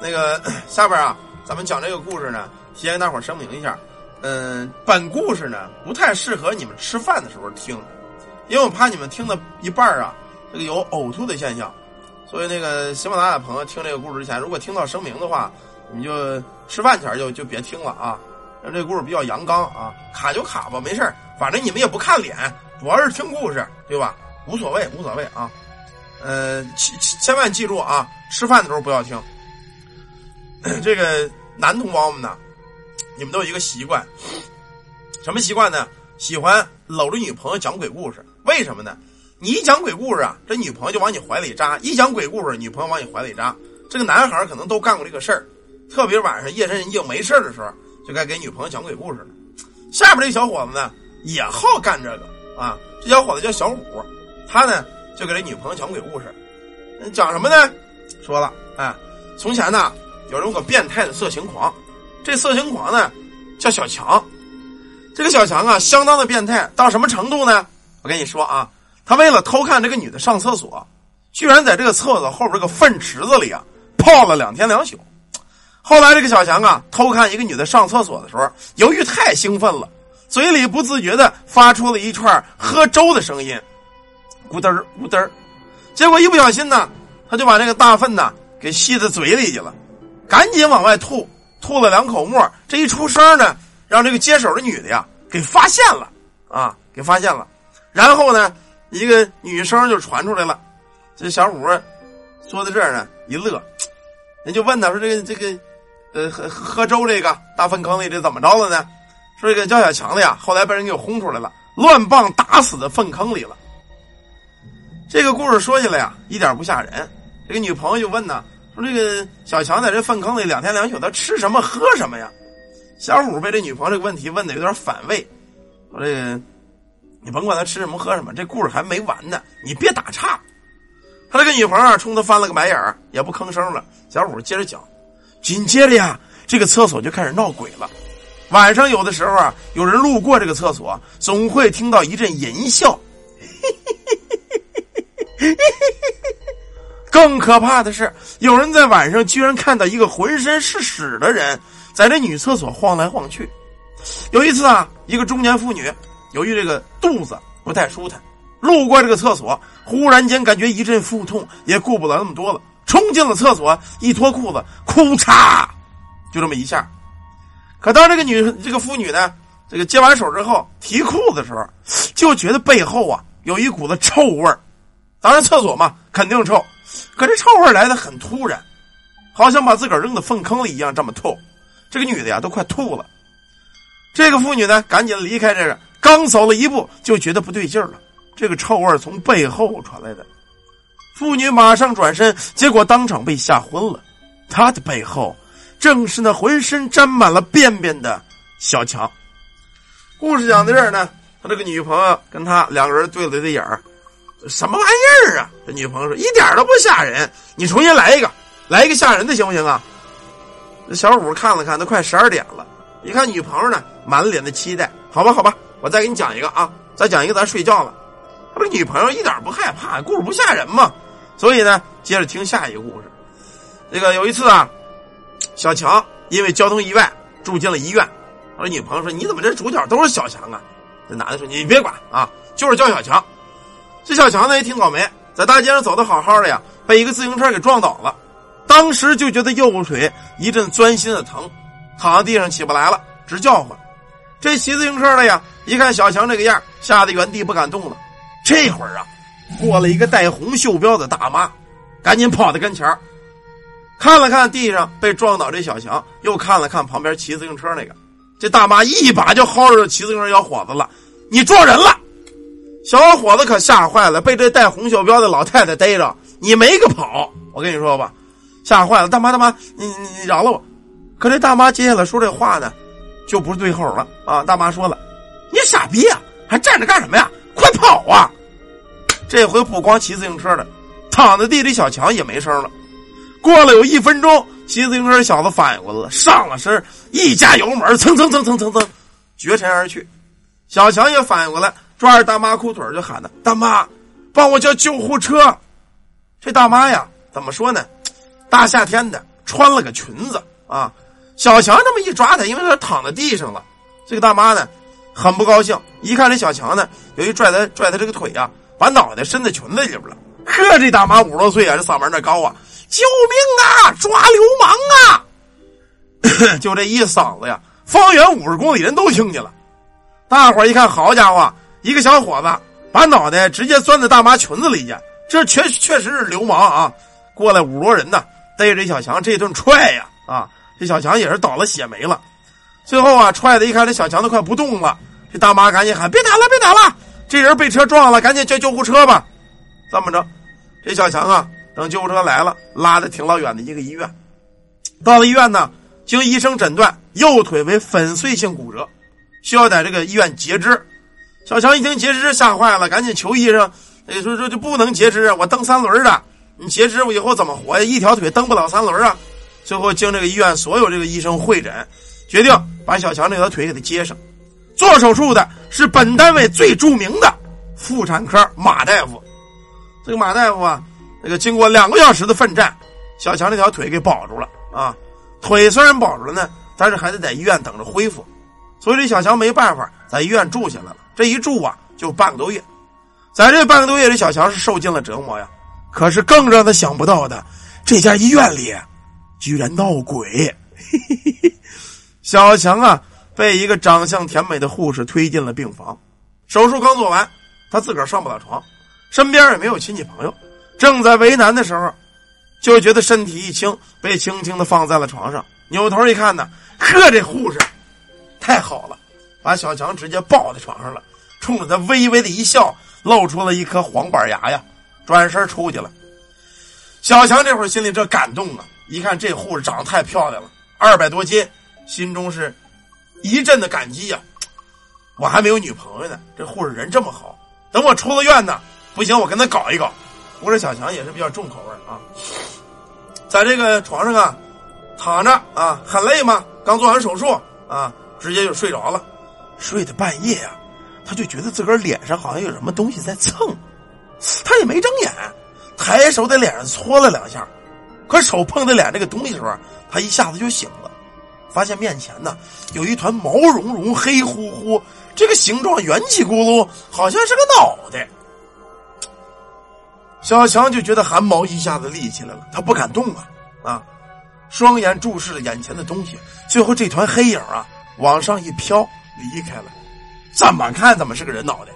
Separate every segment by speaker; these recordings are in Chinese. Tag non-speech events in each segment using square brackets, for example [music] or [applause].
Speaker 1: 那个 [clears throat] 下边啊，咱们讲这个故事呢，先跟大伙声明一下，嗯，本故事呢不太适合你们吃饭的时候听，因为我怕你们听的一半啊，这个有呕吐的现象，所以那个喜马拉雅朋友听这个故事之前，如果听到声明的话，你就吃饭前就就别听了啊。这故事比较阳刚啊，卡就卡吧，没事反正你们也不看脸，主要是听故事，对吧？无所谓，无所谓啊。呃，千千万记住啊，吃饭的时候不要听。[clears throat] 这个男同胞们呢，你们都有一个习惯，什么习惯呢？喜欢搂着女朋友讲鬼故事。为什么呢？你一讲鬼故事啊，这女朋友就往你怀里扎；一讲鬼故事，女朋友往你怀里扎。这个男孩可能都干过这个事儿，特别晚上夜深人静没事的时候，就该给女朋友讲鬼故事了。下边这小伙子呢，也好干这个啊。这小伙子叫小虎，他呢。就给这女朋友讲鬼故事，讲什么呢？说了，哎，从前呢，有这么个变态的色情狂，这色情狂呢叫小强，这个小强啊，相当的变态，到什么程度呢？我跟你说啊，他为了偷看这个女的上厕所，居然在这个厕所后边这个粪池子里啊泡了两天两宿。后来这个小强啊，偷看一个女的上厕所的时候，由于太兴奋了，嘴里不自觉的发出了一串喝粥的声音。咕嘚儿咕嘚儿，结果一不小心呢，他就把这个大粪呢给吸在嘴里去了，赶紧往外吐，吐了两口沫。这一出声呢，让这个接手的女的呀给发现了啊，给发现了。然后呢，一个女声就传出来了。这小五说到这儿呢，一乐，人就问他说：“这个这个，呃，喝喝粥这个大粪坑里这怎么着了呢？”说这个叫小强的呀，后来被人给轰出来了，乱棒打死在粪坑里了。这个故事说起来呀，一点不吓人。这个女朋友就问呢，说：“这个小强在这粪坑里两天两宿，他吃什么喝什么呀？”小五被这女朋友这个问题问的有点反胃，说：“这个你甭管他吃什么喝什么，这故事还没完呢，你别打岔。”他这个女朋友冲他翻了个白眼儿，也不吭声了。小五接着讲，紧接着呀，这个厕所就开始闹鬼了。晚上有的时候啊，有人路过这个厕所，总会听到一阵淫笑。嘿嘿嘿嘿更可怕的是，有人在晚上居然看到一个浑身是屎的人在这女厕所晃来晃去。有一次啊，一个中年妇女由于这个肚子不太舒坦，路过这个厕所，忽然间感觉一阵腹痛，也顾不了那么多了，冲进了厕所，一脱裤子，哭嚓，就这么一下。可当这个女这个妇女呢，这个接完手之后提裤子的时候，就觉得背后啊有一股子臭味儿。当然，厕所嘛，肯定臭。可这臭味来的很突然，好像把自个儿扔到粪坑里一样，这么透。这个女的呀，都快吐了。这个妇女呢，赶紧离开这个，刚走了一步，就觉得不对劲了。这个臭味从背后传来的，妇女马上转身，结果当场被吓昏了。她的背后，正是那浑身沾满了便便的小强。故事讲到这儿呢，他这个女朋友跟他两个人对了对眼儿。什么玩意儿啊！这女朋友说：“一点都不吓人，你重新来一个，来一个吓人的行不行啊？”这小虎看了看，都快十二点了，一看女朋友呢，满脸的期待。好吧，好吧，我再给你讲一个啊，再讲一个，咱睡觉了。他这女朋友一点不害怕，故事不吓人嘛，所以呢，接着听下一个故事。这个有一次啊，小强因为交通意外住进了医院。他女朋友说：“你怎么这主角都是小强啊？”这男的说：“你别管啊，就是叫小强。”这小强呢也挺倒霉，在大街上走的好好的呀，被一个自行车给撞倒了。当时就觉得右腿一阵钻心的疼，躺在地上起不来了，直叫唤。这骑自行车的呀，一看小强这个样，吓得原地不敢动了。这会儿啊，过了一个带红袖标的大妈，赶紧跑到跟前看了看地上被撞倒这小强，又看了看旁边骑自行车那个，这大妈一把就薅着骑自行车小伙子了：“你撞人了！”小伙子可吓坏了，被这带红袖标的老太太逮着，你没个跑！我跟你说吧，吓坏了。大妈，大妈，你你你饶了我！可这大妈接下来说这话呢，就不是对口了啊！大妈说了：“你傻逼啊，还站着干什么呀？快跑啊！”这回不光骑自行车的，躺在地里小强也没声了。过了有一分钟，骑自行车小子反应过来了，上了身，一加油门，蹭蹭蹭蹭蹭蹭，绝尘而去。小强也反应过来。抓着大妈裤腿就喊呢：“大妈，帮我叫救护车！”这大妈呀，怎么说呢？大夏天的，穿了个裙子啊。小强这么一抓他，因为他躺在地上了，这个大妈呢很不高兴。一看这小强呢，由于拽他拽他这个腿啊，把脑袋伸在裙子里边了。呵，这大妈五十多岁啊，这嗓门那高啊！救命啊！抓流氓啊！[laughs] 就这一嗓子呀，方圆五十公里人都听见了。大伙一看，好家伙，一个小伙子把脑袋直接钻在大妈裙子里去，这确确实是流氓啊！过来五十多人呢，逮着小强这顿踹呀啊！这小强也是倒了血霉了。最后啊，踹的一看这小强都快不动了，这大妈赶紧喊：“别打了，别打了！这人被车撞了，赶紧叫救护车吧！”这么着，这小强啊，等救护车来了，拉的挺老远的一个医院。到了医院呢，经医生诊断，右腿为粉碎性骨折，需要在这个医院截肢。小强一听截肢，吓坏了，赶紧求医生：“哎，说说就不能截肢啊！我蹬三轮的，你截肢我以后怎么活呀？一条腿蹬不了三轮啊！”最后经这个医院所有这个医生会诊，决定把小强这条腿给他接上。做手术的是本单位最著名的妇产科马大夫。这个马大夫啊，这个经过两个小时的奋战，小强这条腿给保住了啊。腿虽然保住了呢，但是还得在医院等着恢复。所以这小强没办法在医院住下来了。这一住啊，就半个多月。在这半个多月里，小强是受尽了折磨呀。可是更让他想不到的，这家医院里。居然闹鬼！小强啊，被一个长相甜美的护士推进了病房。手术刚做完，他自个儿上不了床，身边也没有亲戚朋友。正在为难的时候，就觉得身体一轻，被轻轻的放在了床上。扭头一看呢，呵，这护士太好了，把小强直接抱在床上了，冲着他微微的一笑，露出了一颗黄板牙呀，转身出去了。小强这会儿心里这感动啊！一看这护士长得太漂亮了，二百多斤，心中是一阵的感激呀。我还没有女朋友呢，这护士人这么好。等我出了院呢，不行，我跟他搞一搞。我说小强也是比较重口味啊，在这个床上啊，躺着啊，很累吗？刚做完手术啊，直接就睡着了。睡到半夜啊，他就觉得自个儿脸上好像有什么东西在蹭，他也没睁眼，抬手在脸上搓了两下。可手碰在脸这个东西的时候，他一下子就醒了，发现面前呢有一团毛茸茸、黑乎乎，这个形状圆起咕噜，好像是个脑袋。小强就觉得汗毛一下子立起来了，他不敢动啊啊！双眼注视着眼前的东西，最后这团黑影啊往上一飘，离开了。怎么看怎么是个人脑袋。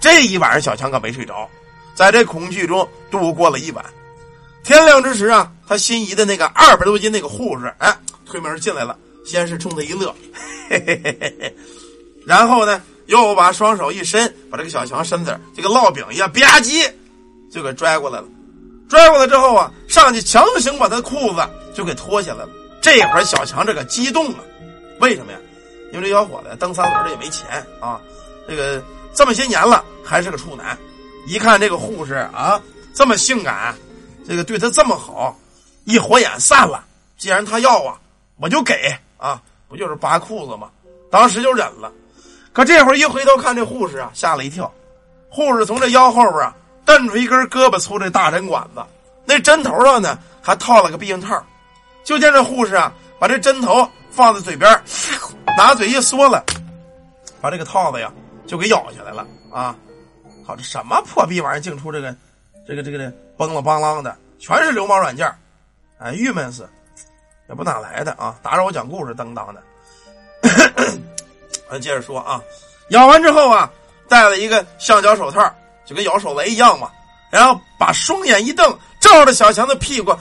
Speaker 1: 这一晚上，小强可没睡着，在这恐惧中度过了一晚。天亮之时啊，他心仪的那个二百多斤那个护士，哎，推门进来了。先是冲他一乐，嘿嘿嘿嘿嘿，然后呢，又把双手一伸，把这个小强身子这个烙饼一样吧唧就给拽过来了。拽过来之后啊，上去强行把他裤子就给脱下来了。这会儿小强这个激动啊，为什么呀？因为这小伙子蹬三轮的也没钱啊，这个这么些年了还是个处男，一看这个护士啊这么性感。这个对他这么好，一火眼散了。既然他要啊，我就给啊，不就是扒裤子吗？当时就忍了。可这会儿一回头看这护士啊，吓了一跳。护士从这腰后边啊，蹬出一根胳膊粗的大针管子，那针头上呢还套了个避孕套。就见这护士啊，把这针头放在嘴边，拿嘴一缩了，把这个套子呀就给咬下来了啊！好，这什么破逼玩意儿，净出这个，这个这个这。崩了梆啷的，全是流氓软件哎，郁闷死，也不哪来的啊！打扰我讲故事，当当的。咱 [coughs] 接着说啊，咬完之后啊，戴了一个橡胶手套，就跟咬手雷一样嘛。然后把双眼一瞪，照着小强的屁股，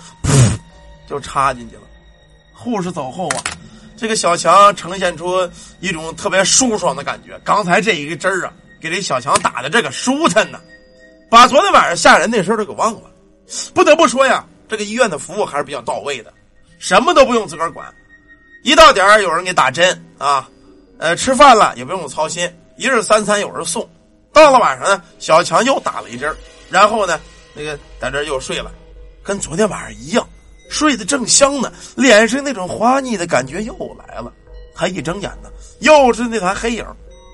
Speaker 1: 就插进去了。护士走后啊，这个小强呈现出一种特别舒爽的感觉。刚才这一个针儿啊，给这小强打的这个舒坦呢。把昨天晚上吓人那事儿都给忘了，不得不说呀，这个医院的服务还是比较到位的，什么都不用自个儿管，一到点儿有人给打针啊，呃，吃饭了也不用操心，一日三餐有人送。到了晚上呢，小强又打了一针，然后呢，那个在这又睡了，跟昨天晚上一样，睡得正香呢，脸上那种滑腻的感觉又来了。他一睁眼呢，又是那团黑影，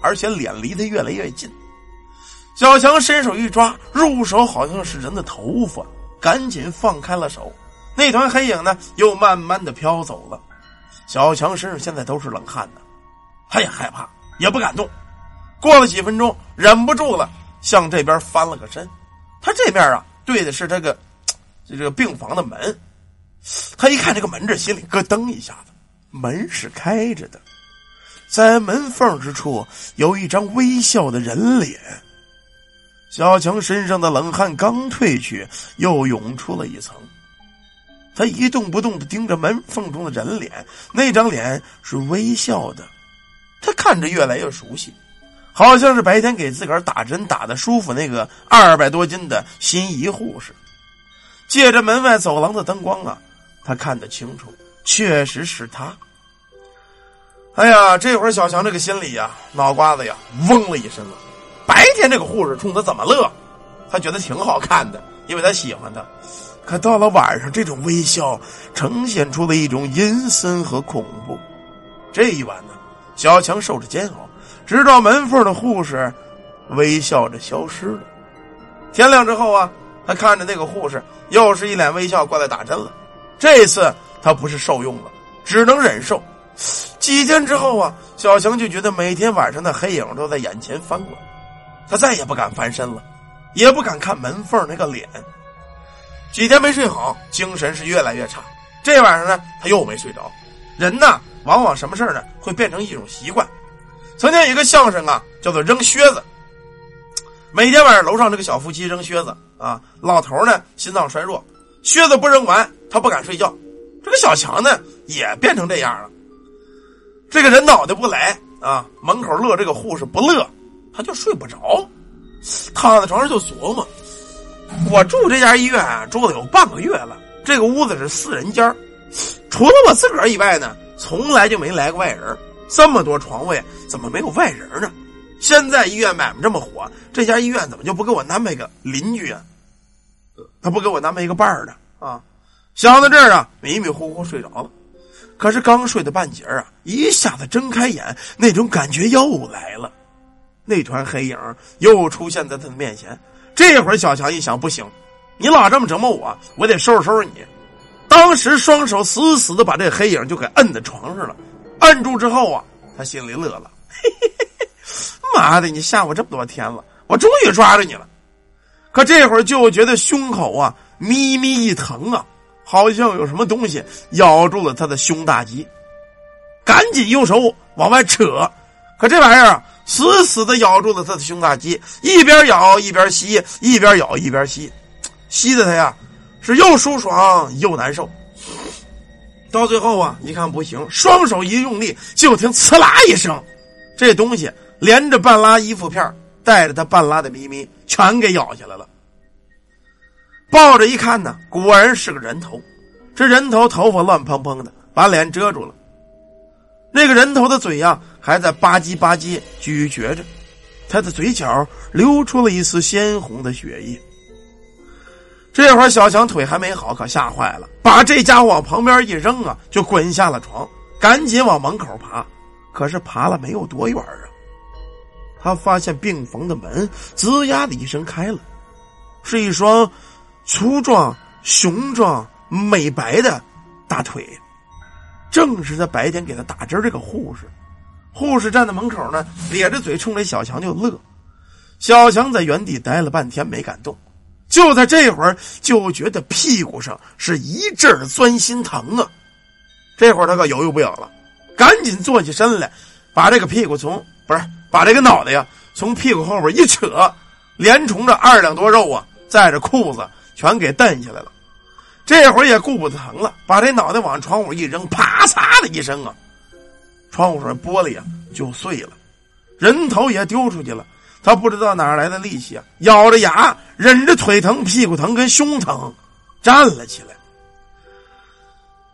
Speaker 1: 而且脸离他越来越近。小强伸手一抓，入手好像是人的头发，赶紧放开了手，那团黑影呢，又慢慢的飘走了。小强身上现在都是冷汗呢，他也害怕，也不敢动。过了几分钟，忍不住了，向这边翻了个身。他这面啊，对的是这个这个病房的门。他一看这个门，这心里咯噔一下子，门是开着的，在门缝之处有一张微笑的人脸。小强身上的冷汗刚褪去，又涌出了一层。他一动不动的盯着门缝中的人脸，那张脸是微笑的，他看着越来越熟悉，好像是白天给自个儿打针打的舒服那个二百多斤的心仪护士。借着门外走廊的灯光啊，他看得清楚，确实是他。哎呀，这会儿小强这个心里呀，脑瓜子呀，嗡了一声了！白天这个护士冲他怎么乐，他觉得挺好看的，因为他喜欢他。可到了晚上，这种微笑呈现出了一种阴森和恐怖。这一晚呢，小强受着煎熬，直到门缝的护士微笑着消失了。天亮之后啊，他看着那个护士，又是一脸微笑过来打针了。这次他不是受用了，只能忍受。几天之后啊，小强就觉得每天晚上的黑影都在眼前翻滚，他再也不敢翻身了，也不敢看门缝那个脸。几天没睡好，精神是越来越差。这晚上呢，他又没睡着。人呢，往往什么事呢，会变成一种习惯。曾经有一个相声啊，叫做扔靴子。每天晚上楼上这个小夫妻扔靴子啊，老头呢心脏衰弱，靴子不扔完他不敢睡觉。这个小强呢也变成这样了。这个人脑袋不来啊，门口乐这个护士不乐，他就睡不着，躺在床上就琢磨。我住这家医院啊，住了有半个月了。这个屋子是四人间除了我自个儿以外呢，从来就没来过外人。这么多床位，怎么没有外人呢？现在医院买卖这么火，这家医院怎么就不给我安排个邻居啊？他不给我安排一个伴儿呢？啊，想到这儿啊，迷迷糊糊睡着了。可是刚睡到半截啊，一下子睁开眼，那种感觉又来了。那团黑影又出现在他的面前。这会儿，小强一想，不行，你老这么折磨我，我得收拾收拾你。当时双手死死的把这黑影就给摁在床上了。摁住之后啊，他心里乐了，嘿嘿嘿嘿，妈的，你吓我这么多天了，我终于抓着你了。可这会儿就觉得胸口啊咪咪一疼啊，好像有什么东西咬住了他的胸大肌，赶紧用手往外扯，可这玩意儿啊。死死的咬住了他的胸大肌，一边咬一边吸，一边咬一边吸，吸的他呀是又舒爽又难受。到最后啊，一看不行，双手一用力，就听“呲啦”一声，这东西连着半拉衣服片带着他半拉的咪咪全给咬下来了。抱着一看呢，果然是个人头，这人头头发乱蓬蓬的，把脸遮住了。那个人头的嘴呀，还在吧唧吧唧咀嚼着，他的嘴角流出了一丝鲜红的血液。这会儿小强腿还没好，可吓坏了，把这家伙往旁边一扔啊，就滚下了床，赶紧往门口爬。可是爬了没有多远啊，他发现病房的门吱呀的一声开了，是一双粗壮、雄壮、美白的大腿。正是在白天给他打针这个护士，护士站在门口呢，咧着嘴冲着小强就乐。小强在原地待了半天没敢动，就在这会儿就觉得屁股上是一阵钻心疼啊！这会儿他可犹豫不了了，赶紧坐起身来，把这个屁股从不是把这个脑袋呀从屁股后边一扯，连同着二两多肉啊，在着裤子全给蹬下来了。这会儿也顾不得疼了，把这脑袋往窗户一扔，啪嚓的一声啊，窗户上玻璃啊就碎了，人头也丢出去了。他不知道哪来的力气啊，咬着牙忍着腿疼、屁股疼跟胸疼，站了起来，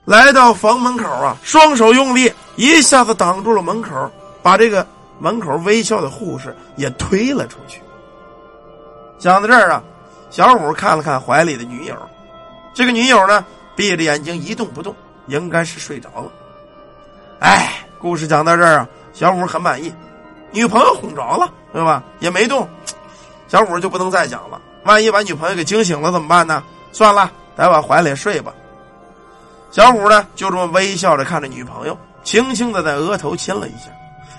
Speaker 1: 来到房门口啊，双手用力一下子挡住了门口，把这个门口微笑的护士也推了出去。讲到这儿啊，小五看了看怀里的女友。这个女友呢，闭着眼睛一动不动，应该是睡着了。哎，故事讲到这儿啊，小五很满意，女朋友哄着了，对吧？也没动，小五就不能再讲了。万一把女朋友给惊醒了怎么办呢？算了，在我怀里睡吧。小五呢，就这么微笑着看着女朋友，轻轻的在额头亲了一下。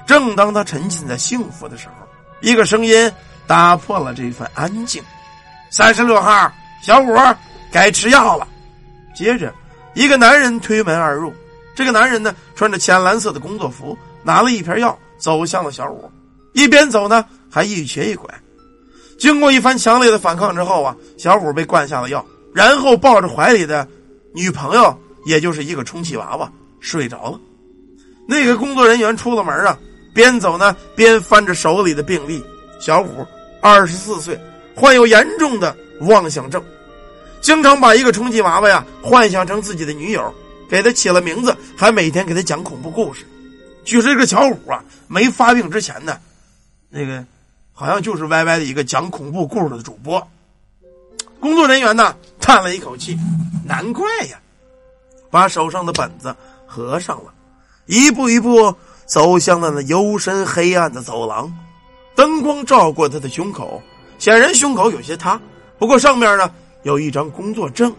Speaker 1: 正当他沉浸在幸福的时候，一个声音打破了这份安静：“三十六号，小五，该吃药了。”接着，一个男人推门而入。这个男人呢，穿着浅蓝色的工作服，拿了一瓶药，走向了小五。一边走呢，还一瘸一拐。经过一番强烈的反抗之后啊，小五被灌下了药，然后抱着怀里的女朋友，也就是一个充气娃娃，睡着了。那个工作人员出了门啊，边走呢边翻着手里的病历。小五二十四岁，患有严重的妄想症，经常把一个充气娃娃呀幻想成自己的女友，给他起了名字，还每天给他讲恐怖故事。据说这个小五啊，没发病之前呢，那个。好像就是歪歪的一个讲恐怖故事的主播。工作人员呢叹了一口气，难怪呀，把手上的本子合上了，一步一步走向了那幽深黑暗的走廊。灯光照过他的胸口，显然胸口有些塌，不过上面呢有一张工作证，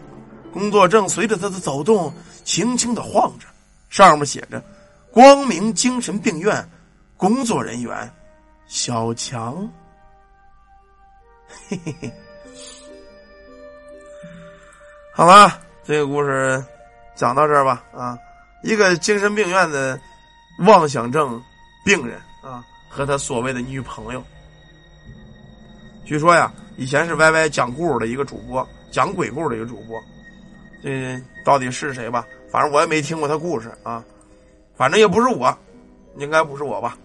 Speaker 1: 工作证随着他的走动轻轻的晃着，上面写着“光明精神病院工作人员”。小强，嘿嘿嘿，好了，这个故事讲到这儿吧。啊，一个精神病院的妄想症病人啊，和他所谓的女朋友，据说呀，以前是 Y Y 讲故事的一个主播，讲鬼故事的一个主播。这到底是谁吧？反正我也没听过他故事啊，反正也不是我，应该不是我吧。